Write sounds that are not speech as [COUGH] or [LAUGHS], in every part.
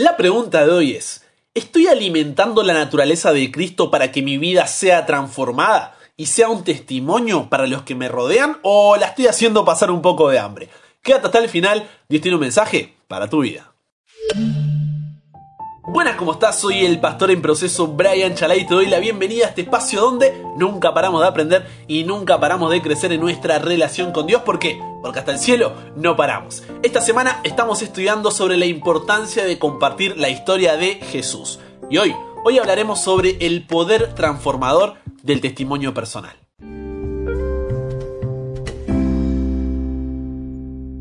La pregunta de hoy es, ¿estoy alimentando la naturaleza de Cristo para que mi vida sea transformada y sea un testimonio para los que me rodean o la estoy haciendo pasar un poco de hambre? Quédate hasta el final, Dios tiene un mensaje para tu vida. Buenas, ¿cómo estás? Soy el pastor en proceso Brian Chalai y te doy la bienvenida a este espacio donde nunca paramos de aprender y nunca paramos de crecer en nuestra relación con Dios. ¿Por qué? Porque hasta el cielo no paramos. Esta semana estamos estudiando sobre la importancia de compartir la historia de Jesús. Y hoy, hoy hablaremos sobre el poder transformador del testimonio personal.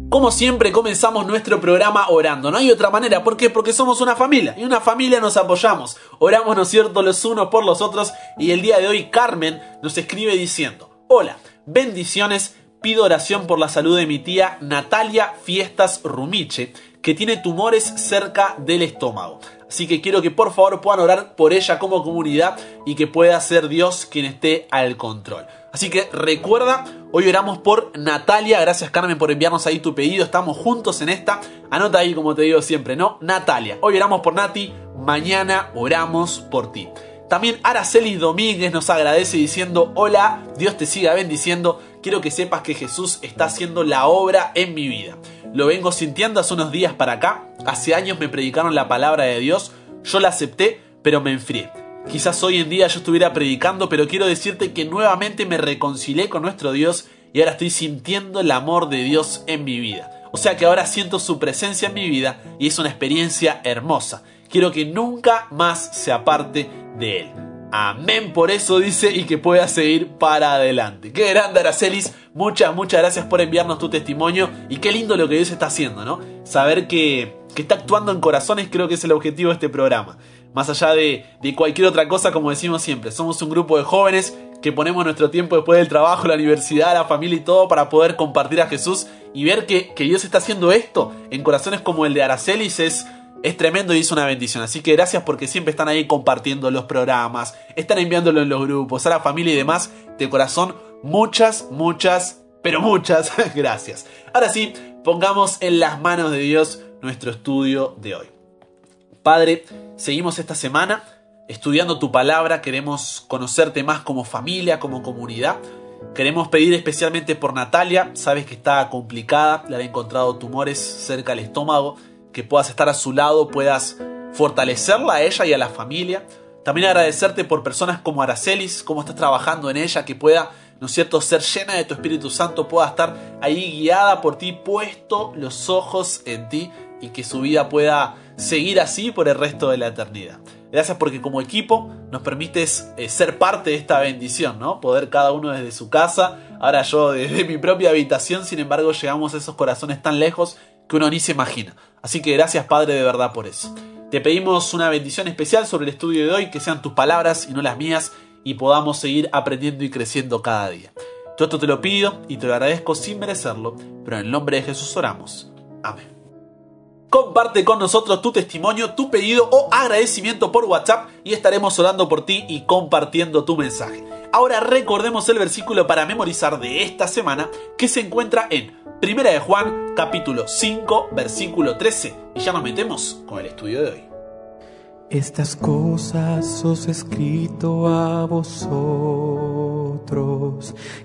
Como siempre comenzamos nuestro programa orando, no hay otra manera, ¿por qué? Porque somos una familia y una familia nos apoyamos, oramos, ¿no es cierto?, los unos por los otros y el día de hoy Carmen nos escribe diciendo, hola, bendiciones, pido oración por la salud de mi tía Natalia Fiestas Rumiche, que tiene tumores cerca del estómago. Así que quiero que por favor puedan orar por ella como comunidad y que pueda ser Dios quien esté al control. Así que recuerda, hoy oramos por Natalia. Gracias Carmen por enviarnos ahí tu pedido. Estamos juntos en esta. Anota ahí como te digo siempre, ¿no? Natalia. Hoy oramos por Nati. Mañana oramos por ti. También Araceli Domínguez nos agradece diciendo, hola, Dios te siga bendiciendo. Quiero que sepas que Jesús está haciendo la obra en mi vida. Lo vengo sintiendo hace unos días para acá. Hace años me predicaron la palabra de Dios. Yo la acepté, pero me enfrié. Quizás hoy en día yo estuviera predicando, pero quiero decirte que nuevamente me reconcilié con nuestro Dios y ahora estoy sintiendo el amor de Dios en mi vida. O sea que ahora siento su presencia en mi vida y es una experiencia hermosa. Quiero que nunca más se aparte de él. Amén por eso dice y que pueda seguir para adelante. Qué grande Aracelis, muchas, muchas gracias por enviarnos tu testimonio y qué lindo lo que Dios está haciendo, ¿no? Saber que, que está actuando en corazones creo que es el objetivo de este programa. Más allá de, de cualquier otra cosa, como decimos siempre, somos un grupo de jóvenes que ponemos nuestro tiempo después del trabajo, la universidad, la familia y todo para poder compartir a Jesús y ver que, que Dios está haciendo esto en corazones como el de Aracelis es es tremendo y es una bendición. Así que gracias porque siempre están ahí compartiendo los programas, están enviándolo en los grupos, a la familia y demás. De corazón, muchas, muchas, pero muchas [LAUGHS] gracias. Ahora sí, pongamos en las manos de Dios nuestro estudio de hoy. Padre, seguimos esta semana estudiando tu palabra, queremos conocerte más como familia, como comunidad. Queremos pedir especialmente por Natalia, sabes que está complicada, le han encontrado tumores cerca del estómago que puedas estar a su lado, puedas fortalecerla a ella y a la familia. También agradecerte por personas como Aracelis, cómo estás trabajando en ella, que pueda, ¿no es cierto?, ser llena de tu Espíritu Santo, pueda estar ahí guiada por ti, puesto los ojos en ti y que su vida pueda seguir así por el resto de la eternidad. Gracias porque como equipo nos permites eh, ser parte de esta bendición, ¿no? Poder cada uno desde su casa, ahora yo desde mi propia habitación, sin embargo llegamos a esos corazones tan lejos que uno ni se imagina. Así que gracias Padre de verdad por eso. Te pedimos una bendición especial sobre el estudio de hoy, que sean tus palabras y no las mías, y podamos seguir aprendiendo y creciendo cada día. Todo esto te lo pido y te lo agradezco sin merecerlo, pero en el nombre de Jesús oramos. Amén. Comparte con nosotros tu testimonio, tu pedido o agradecimiento por WhatsApp y estaremos orando por ti y compartiendo tu mensaje. Ahora recordemos el versículo para memorizar de esta semana que se encuentra en Primera de Juan, capítulo 5, versículo 13. Y ya nos metemos con el estudio de hoy. Estas cosas os he escrito a vosotros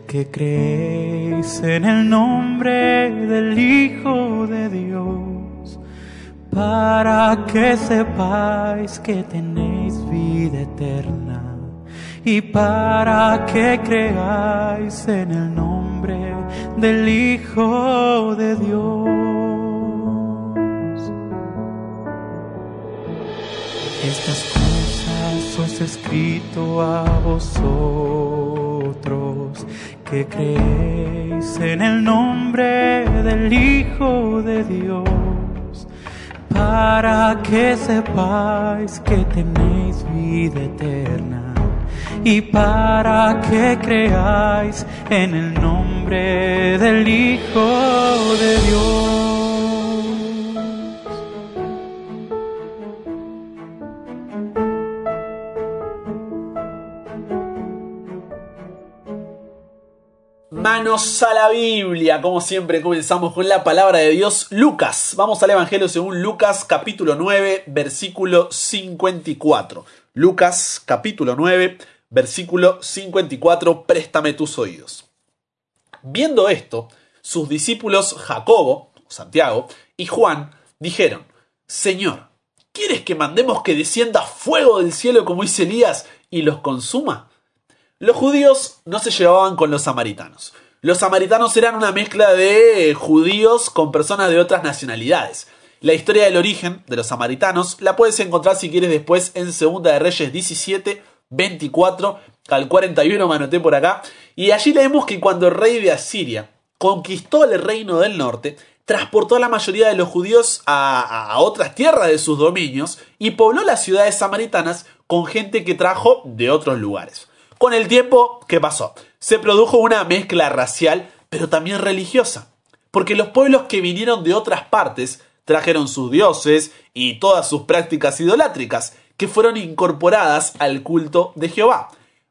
que creéis en el nombre del Hijo de Dios, para que sepáis que tenéis vida eterna y para que creáis en el nombre del Hijo de Dios. Estas cosas os he escrito a vosotros que creéis en el nombre del Hijo de Dios, para que sepáis que tenéis vida eterna y para que creáis en el nombre del Hijo de Dios. Manos a la Biblia, como siempre comenzamos con la palabra de Dios, Lucas. Vamos al Evangelio según Lucas capítulo 9, versículo 54. Lucas capítulo 9, versículo 54, préstame tus oídos. Viendo esto, sus discípulos Jacobo, Santiago, y Juan dijeron, Señor, ¿quieres que mandemos que descienda fuego del cielo como dice Elías y los consuma? Los judíos no se llevaban con los samaritanos. Los samaritanos eran una mezcla de judíos con personas de otras nacionalidades. La historia del origen de los samaritanos la puedes encontrar si quieres después en Segunda de Reyes 17, 24 al 41, me anoté por acá. Y allí leemos que cuando el rey de Asiria conquistó el reino del norte, transportó a la mayoría de los judíos a, a, otras tierras de sus dominios y pobló las ciudades samaritanas con gente que trajo de otros lugares. Con el tiempo, ¿qué pasó? Se produjo una mezcla racial, pero también religiosa. Porque los pueblos que vinieron de otras partes trajeron sus dioses y todas sus prácticas idolátricas, que fueron incorporadas al culto de Jehová.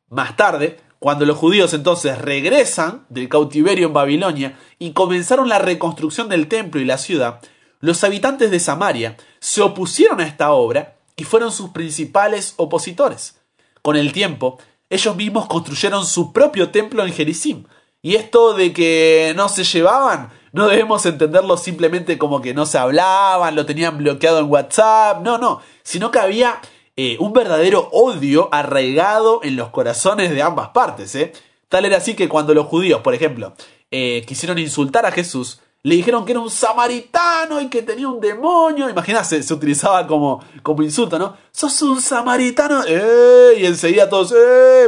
Más tarde, cuando los judíos entonces regresan del cautiverio en Babilonia y comenzaron la reconstrucción del templo y la ciudad, los habitantes de Samaria se opusieron a esta obra y fueron sus principales opositores. Con el tiempo, ellos mismos construyeron su propio templo en Jericim. Y esto de que no se llevaban, no debemos entenderlo simplemente como que no se hablaban, lo tenían bloqueado en WhatsApp, no, no, sino que había eh, un verdadero odio arraigado en los corazones de ambas partes. ¿eh? Tal era así que cuando los judíos, por ejemplo, eh, quisieron insultar a Jesús, le dijeron que era un samaritano y que tenía un demonio. Imagínate, se, utilizaba como, como insulto, ¿no? ¡Sos un samaritano! ¡Eh! Y enseguida todos.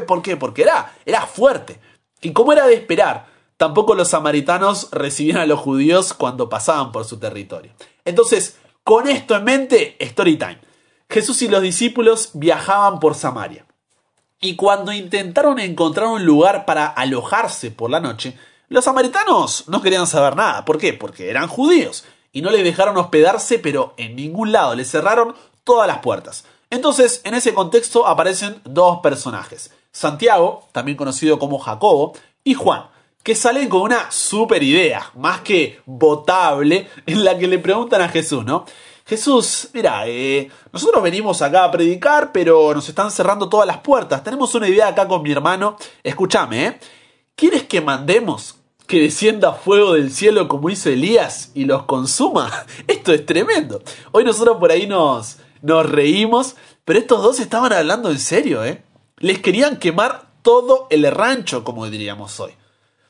¿Por qué? Porque era, era fuerte. Y como era de esperar, tampoco los samaritanos recibían a los judíos cuando pasaban por su territorio. Entonces, con esto en mente, story time. Jesús y los discípulos viajaban por Samaria. Y cuando intentaron encontrar un lugar para alojarse por la noche, los samaritanos no querían saber nada. ¿Por qué? Porque eran judíos y no les dejaron hospedarse, pero en ningún lado les cerraron todas las puertas. Entonces, en ese contexto aparecen dos personajes. Santiago, también conocido como Jacobo, y Juan, que salen con una super idea, más que votable, en la que le preguntan a Jesús, ¿no? Jesús, mira, eh, nosotros venimos acá a predicar, pero nos están cerrando todas las puertas. Tenemos una idea acá con mi hermano. Escúchame, ¿eh? ¿Quieres que mandemos que descienda fuego del cielo como hizo Elías y los consuma? [LAUGHS] Esto es tremendo. Hoy nosotros por ahí nos, nos reímos, pero estos dos estaban hablando en serio, ¿eh? Les querían quemar todo el rancho, como diríamos hoy.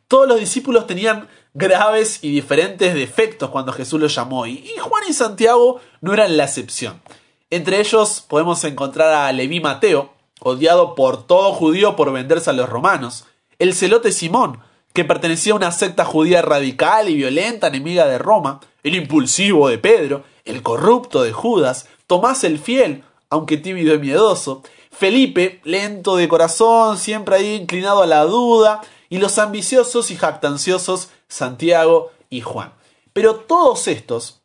Todos los discípulos tenían graves y diferentes defectos cuando Jesús los llamó, y Juan y Santiago no eran la excepción. Entre ellos podemos encontrar a Leví Mateo, odiado por todo judío por venderse a los romanos, el celote Simón, que pertenecía a una secta judía radical y violenta enemiga de Roma, el impulsivo de Pedro, el corrupto de Judas, Tomás el fiel, aunque tímido y miedoso, Felipe, lento de corazón, siempre ahí inclinado a la duda, y los ambiciosos y jactanciosos Santiago y Juan. Pero todos estos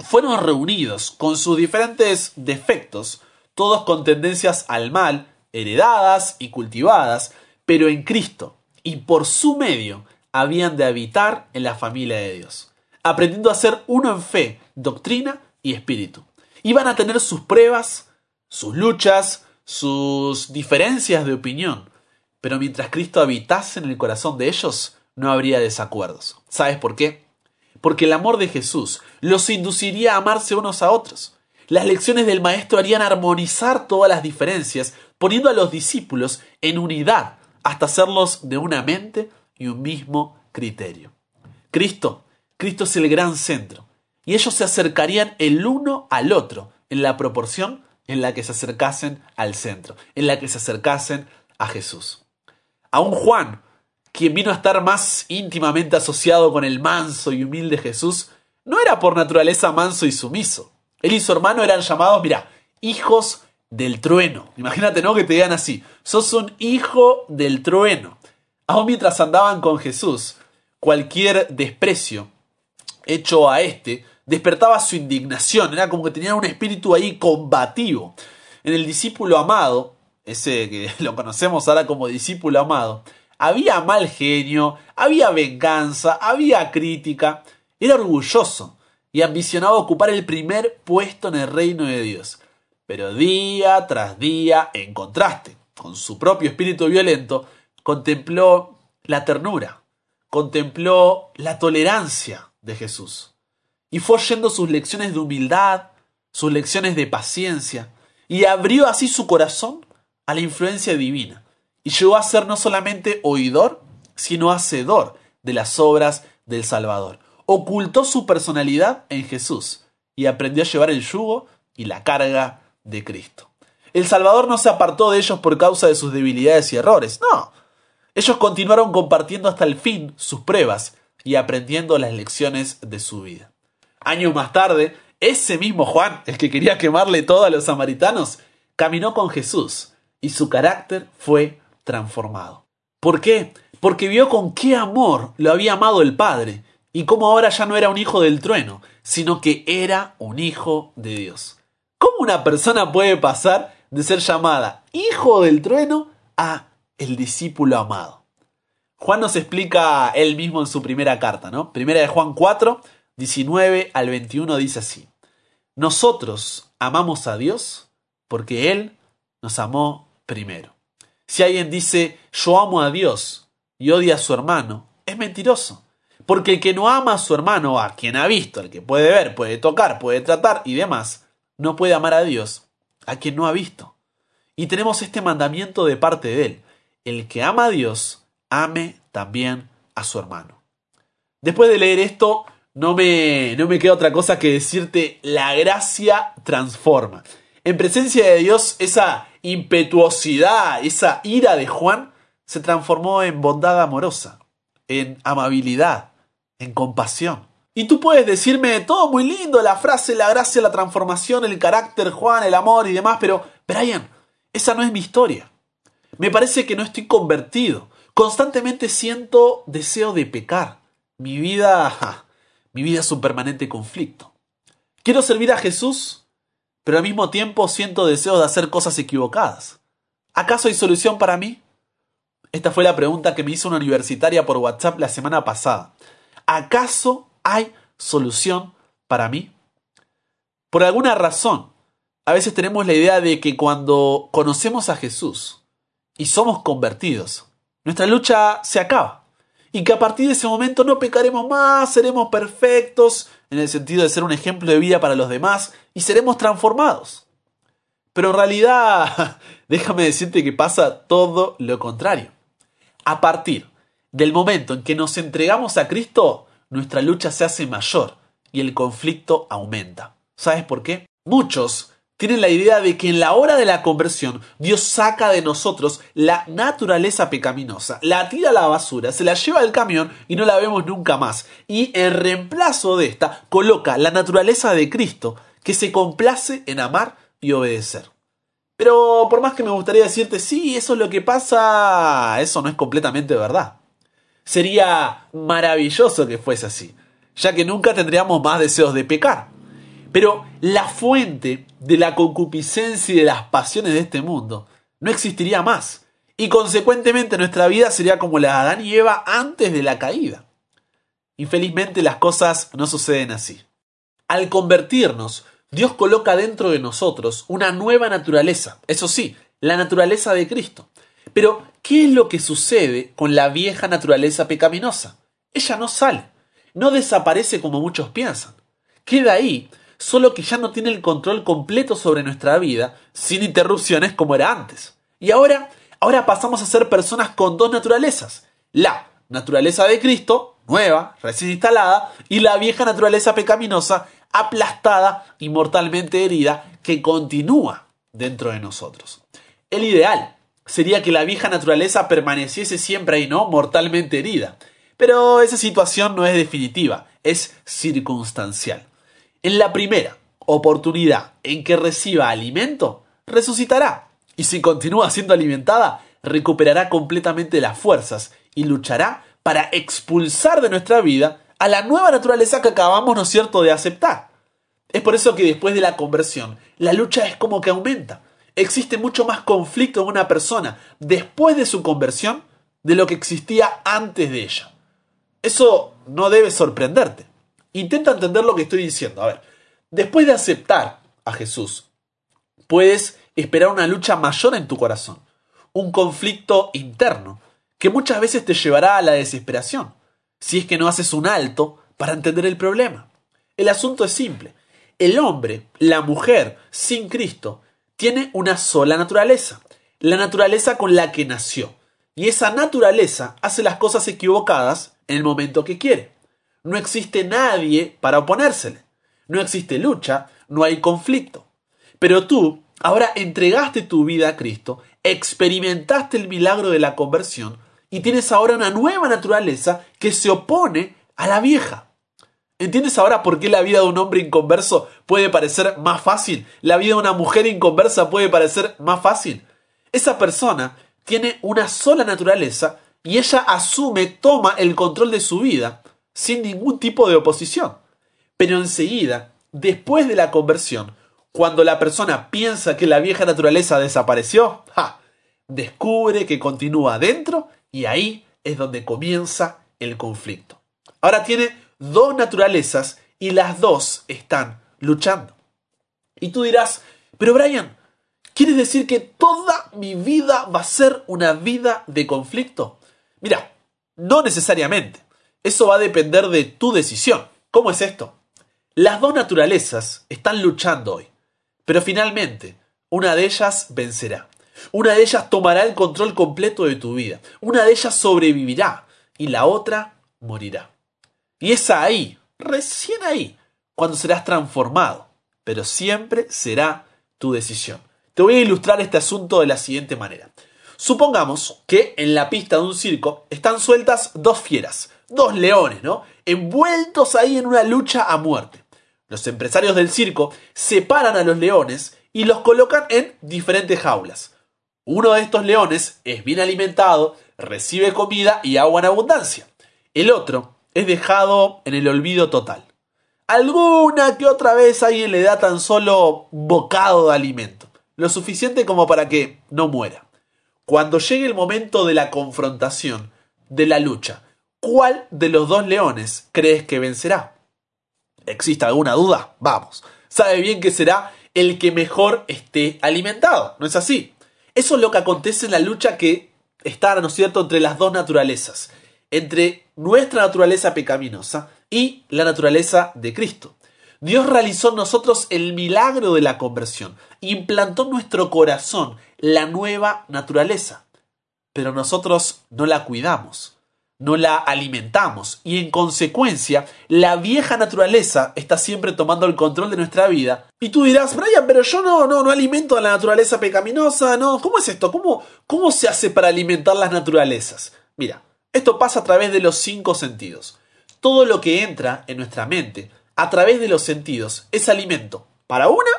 fueron reunidos con sus diferentes defectos, todos con tendencias al mal, heredadas y cultivadas, pero en Cristo, y por su medio habían de habitar en la familia de Dios, aprendiendo a ser uno en fe, doctrina y espíritu. Iban a tener sus pruebas, sus luchas, sus diferencias de opinión, pero mientras Cristo habitase en el corazón de ellos, no habría desacuerdos. ¿Sabes por qué? Porque el amor de Jesús los induciría a amarse unos a otros. Las lecciones del Maestro harían armonizar todas las diferencias, poniendo a los discípulos en unidad hasta hacerlos de una mente y un mismo criterio. Cristo, Cristo es el gran centro, y ellos se acercarían el uno al otro en la proporción en la que se acercasen al centro, en la que se acercasen a Jesús. Aún Juan, quien vino a estar más íntimamente asociado con el manso y humilde Jesús, no era por naturaleza manso y sumiso. Él y su hermano eran llamados, mira, hijos del trueno. Imagínate, ¿no? Que te digan así, sos un hijo del trueno. Aún mientras andaban con Jesús, cualquier desprecio hecho a este despertaba su indignación, era como que tenían un espíritu ahí combativo. En el discípulo amado, ese que [LAUGHS] lo conocemos ahora como discípulo amado, había mal genio, había venganza, había crítica. Era orgulloso y ambicionaba ocupar el primer puesto en el reino de Dios. Pero día tras día, en contraste con su propio espíritu violento, contempló la ternura, contempló la tolerancia de Jesús. Y fue oyendo sus lecciones de humildad, sus lecciones de paciencia, y abrió así su corazón a la influencia divina, y llegó a ser no solamente oidor, sino hacedor de las obras del Salvador. Ocultó su personalidad en Jesús y aprendió a llevar el yugo y la carga de Cristo. El Salvador no se apartó de ellos por causa de sus debilidades y errores, no. Ellos continuaron compartiendo hasta el fin sus pruebas y aprendiendo las lecciones de su vida. Años más tarde, ese mismo Juan, el que quería quemarle todo a los samaritanos, caminó con Jesús y su carácter fue transformado. ¿Por qué? Porque vio con qué amor lo había amado el Padre y cómo ahora ya no era un hijo del trueno, sino que era un hijo de Dios. ¿Cómo una persona puede pasar de ser llamada hijo del trueno a el discípulo amado? Juan nos explica él mismo en su primera carta, ¿no? Primera de Juan 4, 19 al 21 dice así. Nosotros amamos a Dios porque Él nos amó primero. Si alguien dice yo amo a Dios y odia a su hermano, es mentiroso. Porque el que no ama a su hermano, a quien ha visto, al que puede ver, puede tocar, puede tratar y demás, no puede amar a Dios, a quien no ha visto. Y tenemos este mandamiento de parte de Él. El que ama a Dios, ame también a su hermano. Después de leer esto, no me, no me queda otra cosa que decirte, la gracia transforma. En presencia de Dios, esa impetuosidad, esa ira de Juan, se transformó en bondad amorosa, en amabilidad, en compasión. Y tú puedes decirme todo muy lindo, la frase, la gracia, la transformación, el carácter, Juan, el amor y demás, pero, Brian, esa no es mi historia. Me parece que no estoy convertido. Constantemente siento deseo de pecar. Mi vida, mi vida es un permanente conflicto. Quiero servir a Jesús, pero al mismo tiempo siento deseo de hacer cosas equivocadas. ¿Acaso hay solución para mí? Esta fue la pregunta que me hizo una universitaria por WhatsApp la semana pasada. ¿Acaso hay solución para mí? Por alguna razón, a veces tenemos la idea de que cuando conocemos a Jesús y somos convertidos, nuestra lucha se acaba. Y que a partir de ese momento no pecaremos más, seremos perfectos, en el sentido de ser un ejemplo de vida para los demás, y seremos transformados. Pero en realidad, [LAUGHS] déjame decirte que pasa todo lo contrario. A partir del momento en que nos entregamos a Cristo, nuestra lucha se hace mayor y el conflicto aumenta. ¿Sabes por qué? Muchos tienen la idea de que en la hora de la conversión Dios saca de nosotros la naturaleza pecaminosa, la tira a la basura, se la lleva al camión y no la vemos nunca más. Y en reemplazo de esta coloca la naturaleza de Cristo que se complace en amar y obedecer. Pero por más que me gustaría decirte, sí, eso es lo que pasa, eso no es completamente verdad. Sería maravilloso que fuese así, ya que nunca tendríamos más deseos de pecar. Pero la fuente de la concupiscencia y de las pasiones de este mundo no existiría más. Y consecuentemente nuestra vida sería como la de Adán y Eva antes de la caída. Infelizmente las cosas no suceden así. Al convertirnos, Dios coloca dentro de nosotros una nueva naturaleza. Eso sí, la naturaleza de Cristo. Pero, ¿qué es lo que sucede con la vieja naturaleza pecaminosa? Ella no sale, no desaparece como muchos piensan. Queda ahí solo que ya no tiene el control completo sobre nuestra vida, sin interrupciones como era antes. Y ahora, ahora pasamos a ser personas con dos naturalezas. La naturaleza de Cristo, nueva, recién instalada, y la vieja naturaleza pecaminosa, aplastada y mortalmente herida, que continúa dentro de nosotros. El ideal sería que la vieja naturaleza permaneciese siempre ahí, ¿no? Mortalmente herida. Pero esa situación no es definitiva, es circunstancial. En la primera oportunidad en que reciba alimento, resucitará. Y si continúa siendo alimentada, recuperará completamente las fuerzas y luchará para expulsar de nuestra vida a la nueva naturaleza que acabamos, ¿no cierto?, de aceptar. Es por eso que después de la conversión, la lucha es como que aumenta. Existe mucho más conflicto en una persona después de su conversión de lo que existía antes de ella. Eso no debe sorprenderte. Intenta entender lo que estoy diciendo. A ver, después de aceptar a Jesús, puedes esperar una lucha mayor en tu corazón, un conflicto interno, que muchas veces te llevará a la desesperación, si es que no haces un alto para entender el problema. El asunto es simple. El hombre, la mujer, sin Cristo, tiene una sola naturaleza, la naturaleza con la que nació. Y esa naturaleza hace las cosas equivocadas en el momento que quiere. No existe nadie para oponérsele. No existe lucha, no hay conflicto. Pero tú ahora entregaste tu vida a Cristo, experimentaste el milagro de la conversión y tienes ahora una nueva naturaleza que se opone a la vieja. ¿Entiendes ahora por qué la vida de un hombre inconverso puede parecer más fácil? La vida de una mujer inconversa puede parecer más fácil. Esa persona tiene una sola naturaleza y ella asume, toma el control de su vida sin ningún tipo de oposición. Pero enseguida, después de la conversión, cuando la persona piensa que la vieja naturaleza desapareció, descubre que continúa adentro y ahí es donde comienza el conflicto. Ahora tiene dos naturalezas y las dos están luchando. Y tú dirás, pero Brian, ¿quieres decir que toda mi vida va a ser una vida de conflicto? Mira, no necesariamente. Eso va a depender de tu decisión. ¿Cómo es esto? Las dos naturalezas están luchando hoy, pero finalmente una de ellas vencerá. Una de ellas tomará el control completo de tu vida. Una de ellas sobrevivirá y la otra morirá. Y es ahí, recién ahí, cuando serás transformado. Pero siempre será tu decisión. Te voy a ilustrar este asunto de la siguiente manera. Supongamos que en la pista de un circo están sueltas dos fieras, dos leones, ¿no? Envueltos ahí en una lucha a muerte. Los empresarios del circo separan a los leones y los colocan en diferentes jaulas. Uno de estos leones es bien alimentado, recibe comida y agua en abundancia. El otro es dejado en el olvido total. Alguna que otra vez alguien le da tan solo bocado de alimento, lo suficiente como para que no muera. Cuando llegue el momento de la confrontación, de la lucha, ¿cuál de los dos leones crees que vencerá? ¿Existe alguna duda? Vamos. Sabe bien que será el que mejor esté alimentado, ¿no es así? Eso es lo que acontece en la lucha que está, ¿no es cierto?, entre las dos naturalezas entre nuestra naturaleza pecaminosa y la naturaleza de Cristo. Dios realizó en nosotros el milagro de la conversión, implantó en nuestro corazón la nueva naturaleza, pero nosotros no la cuidamos, no la alimentamos y en consecuencia la vieja naturaleza está siempre tomando el control de nuestra vida. Y tú dirás, Brian, pero yo no, no, no alimento a la naturaleza pecaminosa, no, ¿cómo es esto? ¿Cómo, cómo se hace para alimentar las naturalezas? Mira, esto pasa a través de los cinco sentidos. Todo lo que entra en nuestra mente a través de los sentidos es alimento para una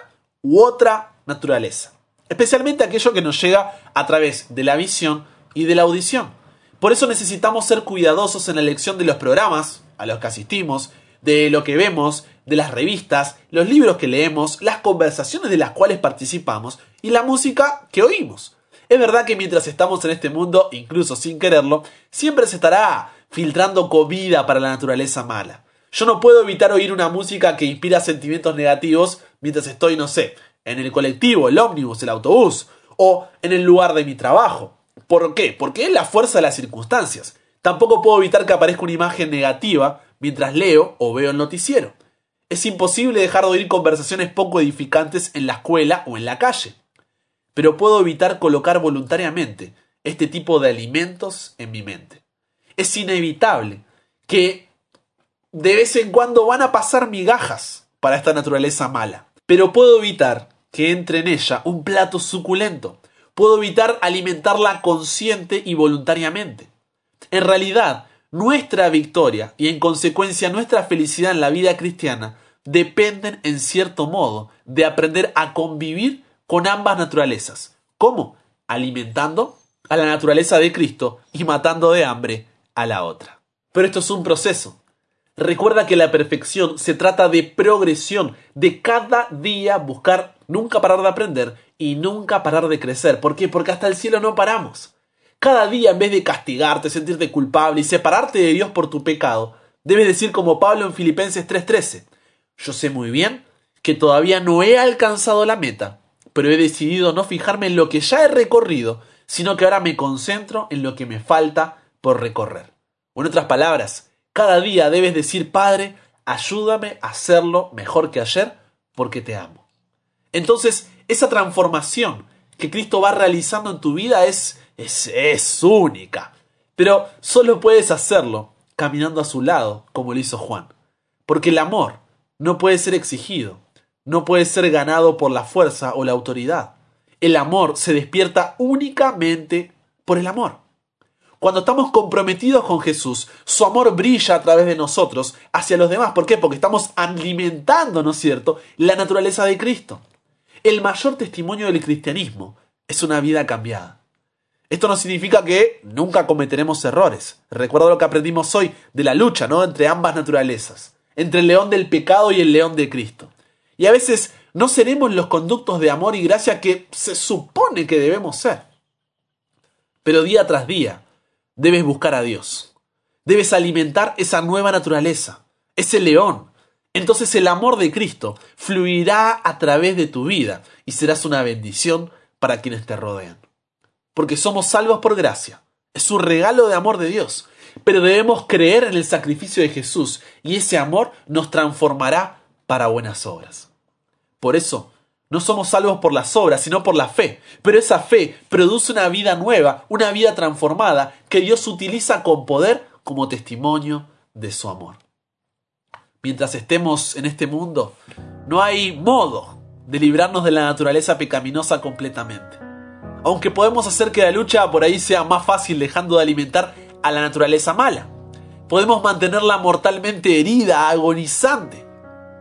u otra naturaleza. Especialmente aquello que nos llega a través de la visión y de la audición. Por eso necesitamos ser cuidadosos en la elección de los programas a los que asistimos, de lo que vemos, de las revistas, los libros que leemos, las conversaciones de las cuales participamos y la música que oímos. Es verdad que mientras estamos en este mundo, incluso sin quererlo, siempre se estará filtrando comida para la naturaleza mala. Yo no puedo evitar oír una música que inspira sentimientos negativos mientras estoy, no sé, en el colectivo, el ómnibus, el autobús o en el lugar de mi trabajo. ¿Por qué? Porque es la fuerza de las circunstancias. Tampoco puedo evitar que aparezca una imagen negativa mientras leo o veo el noticiero. Es imposible dejar de oír conversaciones poco edificantes en la escuela o en la calle pero puedo evitar colocar voluntariamente este tipo de alimentos en mi mente. Es inevitable que de vez en cuando van a pasar migajas para esta naturaleza mala, pero puedo evitar que entre en ella un plato suculento. Puedo evitar alimentarla consciente y voluntariamente. En realidad, nuestra victoria y en consecuencia nuestra felicidad en la vida cristiana dependen en cierto modo de aprender a convivir con ambas naturalezas. ¿Cómo? Alimentando a la naturaleza de Cristo y matando de hambre a la otra. Pero esto es un proceso. Recuerda que la perfección se trata de progresión, de cada día buscar nunca parar de aprender y nunca parar de crecer. ¿Por qué? Porque hasta el cielo no paramos. Cada día, en vez de castigarte, sentirte culpable y separarte de Dios por tu pecado, debes decir como Pablo en Filipenses 3:13, yo sé muy bien que todavía no he alcanzado la meta, pero he decidido no fijarme en lo que ya he recorrido, sino que ahora me concentro en lo que me falta por recorrer. En otras palabras, cada día debes decir, Padre, ayúdame a hacerlo mejor que ayer porque te amo. Entonces, esa transformación que Cristo va realizando en tu vida es, es, es única. Pero solo puedes hacerlo caminando a su lado, como lo hizo Juan. Porque el amor no puede ser exigido, no puede ser ganado por la fuerza o la autoridad. El amor se despierta únicamente por el amor. Cuando estamos comprometidos con Jesús, su amor brilla a través de nosotros hacia los demás. ¿Por qué? Porque estamos alimentando, ¿no es cierto?, la naturaleza de Cristo. El mayor testimonio del cristianismo es una vida cambiada. Esto no significa que nunca cometeremos errores. Recuerda lo que aprendimos hoy de la lucha, ¿no? Entre ambas naturalezas, entre el león del pecado y el león de Cristo. Y a veces no seremos los conductos de amor y gracia que se supone que debemos ser. Pero día tras día debes buscar a Dios. Debes alimentar esa nueva naturaleza, ese león, entonces el amor de Cristo fluirá a través de tu vida y serás una bendición para quienes te rodean. Porque somos salvos por gracia. Es un regalo de amor de Dios. Pero debemos creer en el sacrificio de Jesús y ese amor nos transformará para buenas obras. Por eso, no somos salvos por las obras, sino por la fe. Pero esa fe produce una vida nueva, una vida transformada que Dios utiliza con poder como testimonio de su amor mientras estemos en este mundo, no hay modo de librarnos de la naturaleza pecaminosa completamente. Aunque podemos hacer que la lucha por ahí sea más fácil dejando de alimentar a la naturaleza mala. Podemos mantenerla mortalmente herida, agonizante,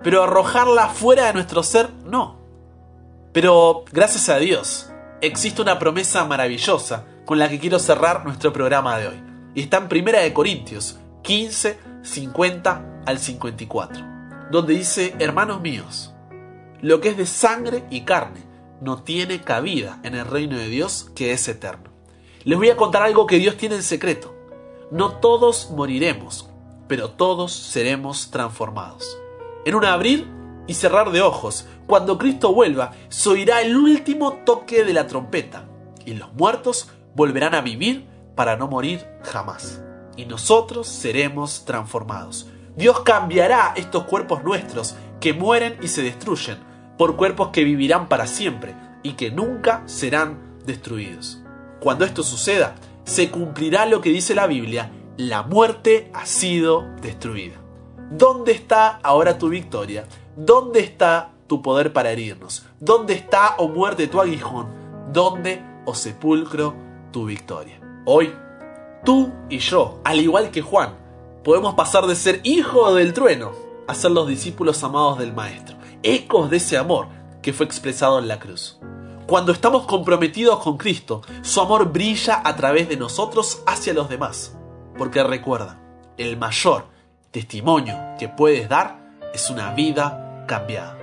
pero arrojarla fuera de nuestro ser, no. Pero, gracias a Dios, existe una promesa maravillosa con la que quiero cerrar nuestro programa de hoy. Y está en 1 Corintios 15, 50 al 54, donde dice, hermanos míos, lo que es de sangre y carne no tiene cabida en el reino de Dios que es eterno. Les voy a contar algo que Dios tiene en secreto. No todos moriremos, pero todos seremos transformados. En un abrir y cerrar de ojos, cuando Cristo vuelva, se oirá el último toque de la trompeta, y los muertos volverán a vivir para no morir jamás. Y nosotros seremos transformados. Dios cambiará estos cuerpos nuestros que mueren y se destruyen por cuerpos que vivirán para siempre y que nunca serán destruidos. Cuando esto suceda, se cumplirá lo que dice la Biblia, la muerte ha sido destruida. ¿Dónde está ahora tu victoria? ¿Dónde está tu poder para herirnos? ¿Dónde está, o oh muerte, tu aguijón? ¿Dónde, o oh sepulcro, tu victoria? Hoy, tú y yo, al igual que Juan, podemos pasar de ser hijo del trueno a ser los discípulos amados del Maestro, ecos de ese amor que fue expresado en la cruz. Cuando estamos comprometidos con Cristo, su amor brilla a través de nosotros hacia los demás. Porque recuerda, el mayor testimonio que puedes dar es una vida cambiada.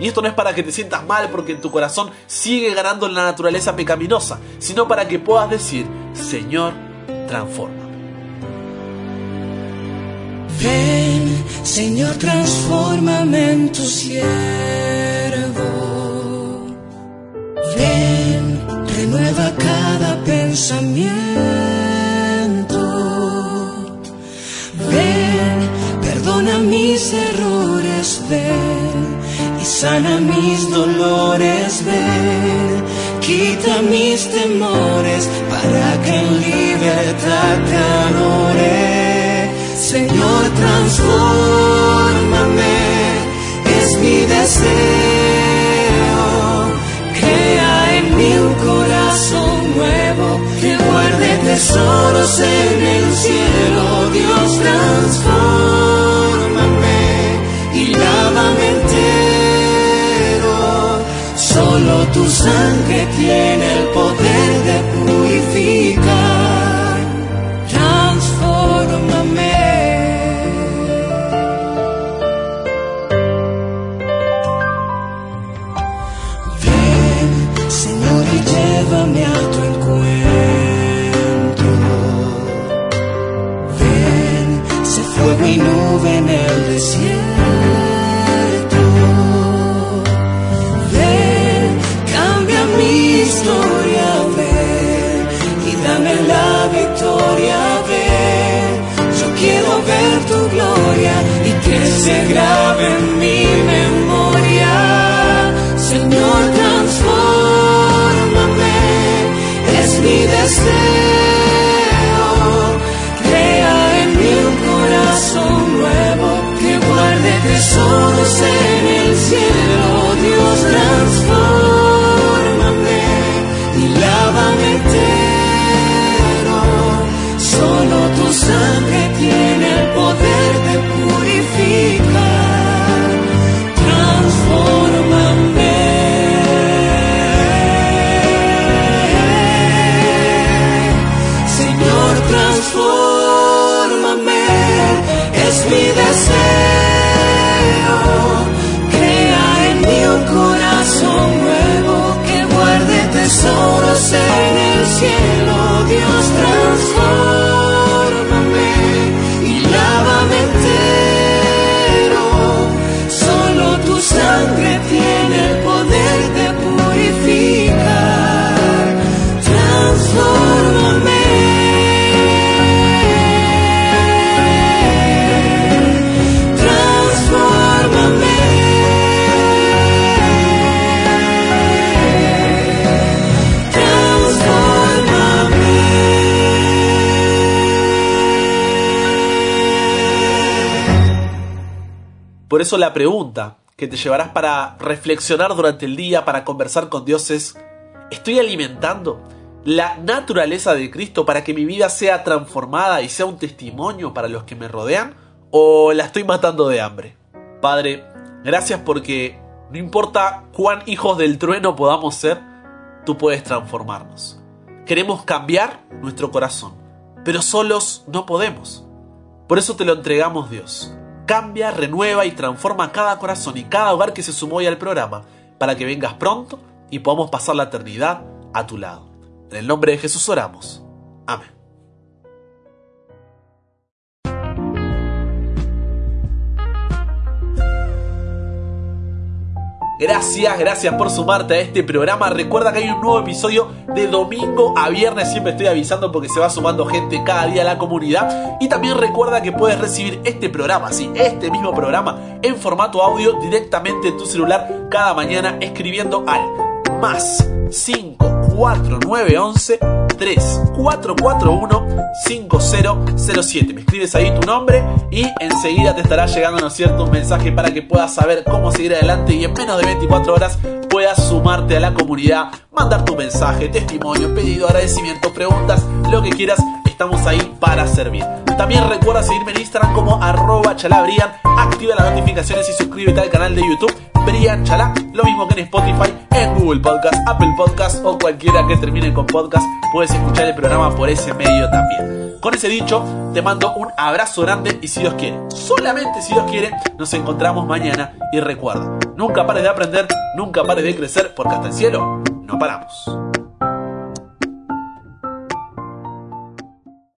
Y esto no es para que te sientas mal porque en tu corazón sigue ganando la naturaleza pecaminosa, sino para que puedas decir, Señor, transforma. Ven, Señor, transfórmame en tu siervo. Ven, renueva cada pensamiento. Ven, perdona mis errores, ven sana mis dolores, ven. Quita mis temores para que en libertad te adore. Señor, transfórmame, es mi deseo. Crea en mí un corazón nuevo que guarde tesoros en sangre tiene el poder de purificar. En Por eso la pregunta que te llevarás para reflexionar durante el día, para conversar con Dios es, ¿estoy alimentando la naturaleza de Cristo para que mi vida sea transformada y sea un testimonio para los que me rodean? ¿O la estoy matando de hambre? Padre, gracias porque no importa cuán hijos del trueno podamos ser, tú puedes transformarnos. Queremos cambiar nuestro corazón, pero solos no podemos. Por eso te lo entregamos Dios. Cambia, renueva y transforma cada corazón y cada hogar que se sumó hoy al programa para que vengas pronto y podamos pasar la eternidad a tu lado. En el nombre de Jesús oramos. Amén. Gracias, gracias por sumarte a este programa. Recuerda que hay un nuevo episodio de domingo a viernes. Siempre estoy avisando porque se va sumando gente cada día a la comunidad. Y también recuerda que puedes recibir este programa, sí, este mismo programa, en formato audio directamente en tu celular cada mañana escribiendo al más 54911 3441 5007. Me escribes ahí tu nombre y enseguida te estará llegando, ¿no cierto?, un mensaje para que puedas saber cómo seguir adelante y en menos de 24 horas puedas sumarte a la comunidad, mandar tu mensaje, testimonio, pedido, agradecimiento, preguntas, lo que quieras. Estamos ahí para servir. También recuerda seguirme en Instagram como arroba chalabrian, activa las notificaciones y suscríbete al canal de YouTube Brian Chalá, lo mismo que en Spotify, en Google Podcast, Apple Podcast o cualquiera que termine con podcast, puedes escuchar el programa por ese medio también. Con ese dicho, te mando un abrazo grande y si Dios quiere, solamente si Dios quiere, nos encontramos mañana y recuerda, nunca pares de aprender, nunca pares de crecer, porque hasta el cielo no paramos.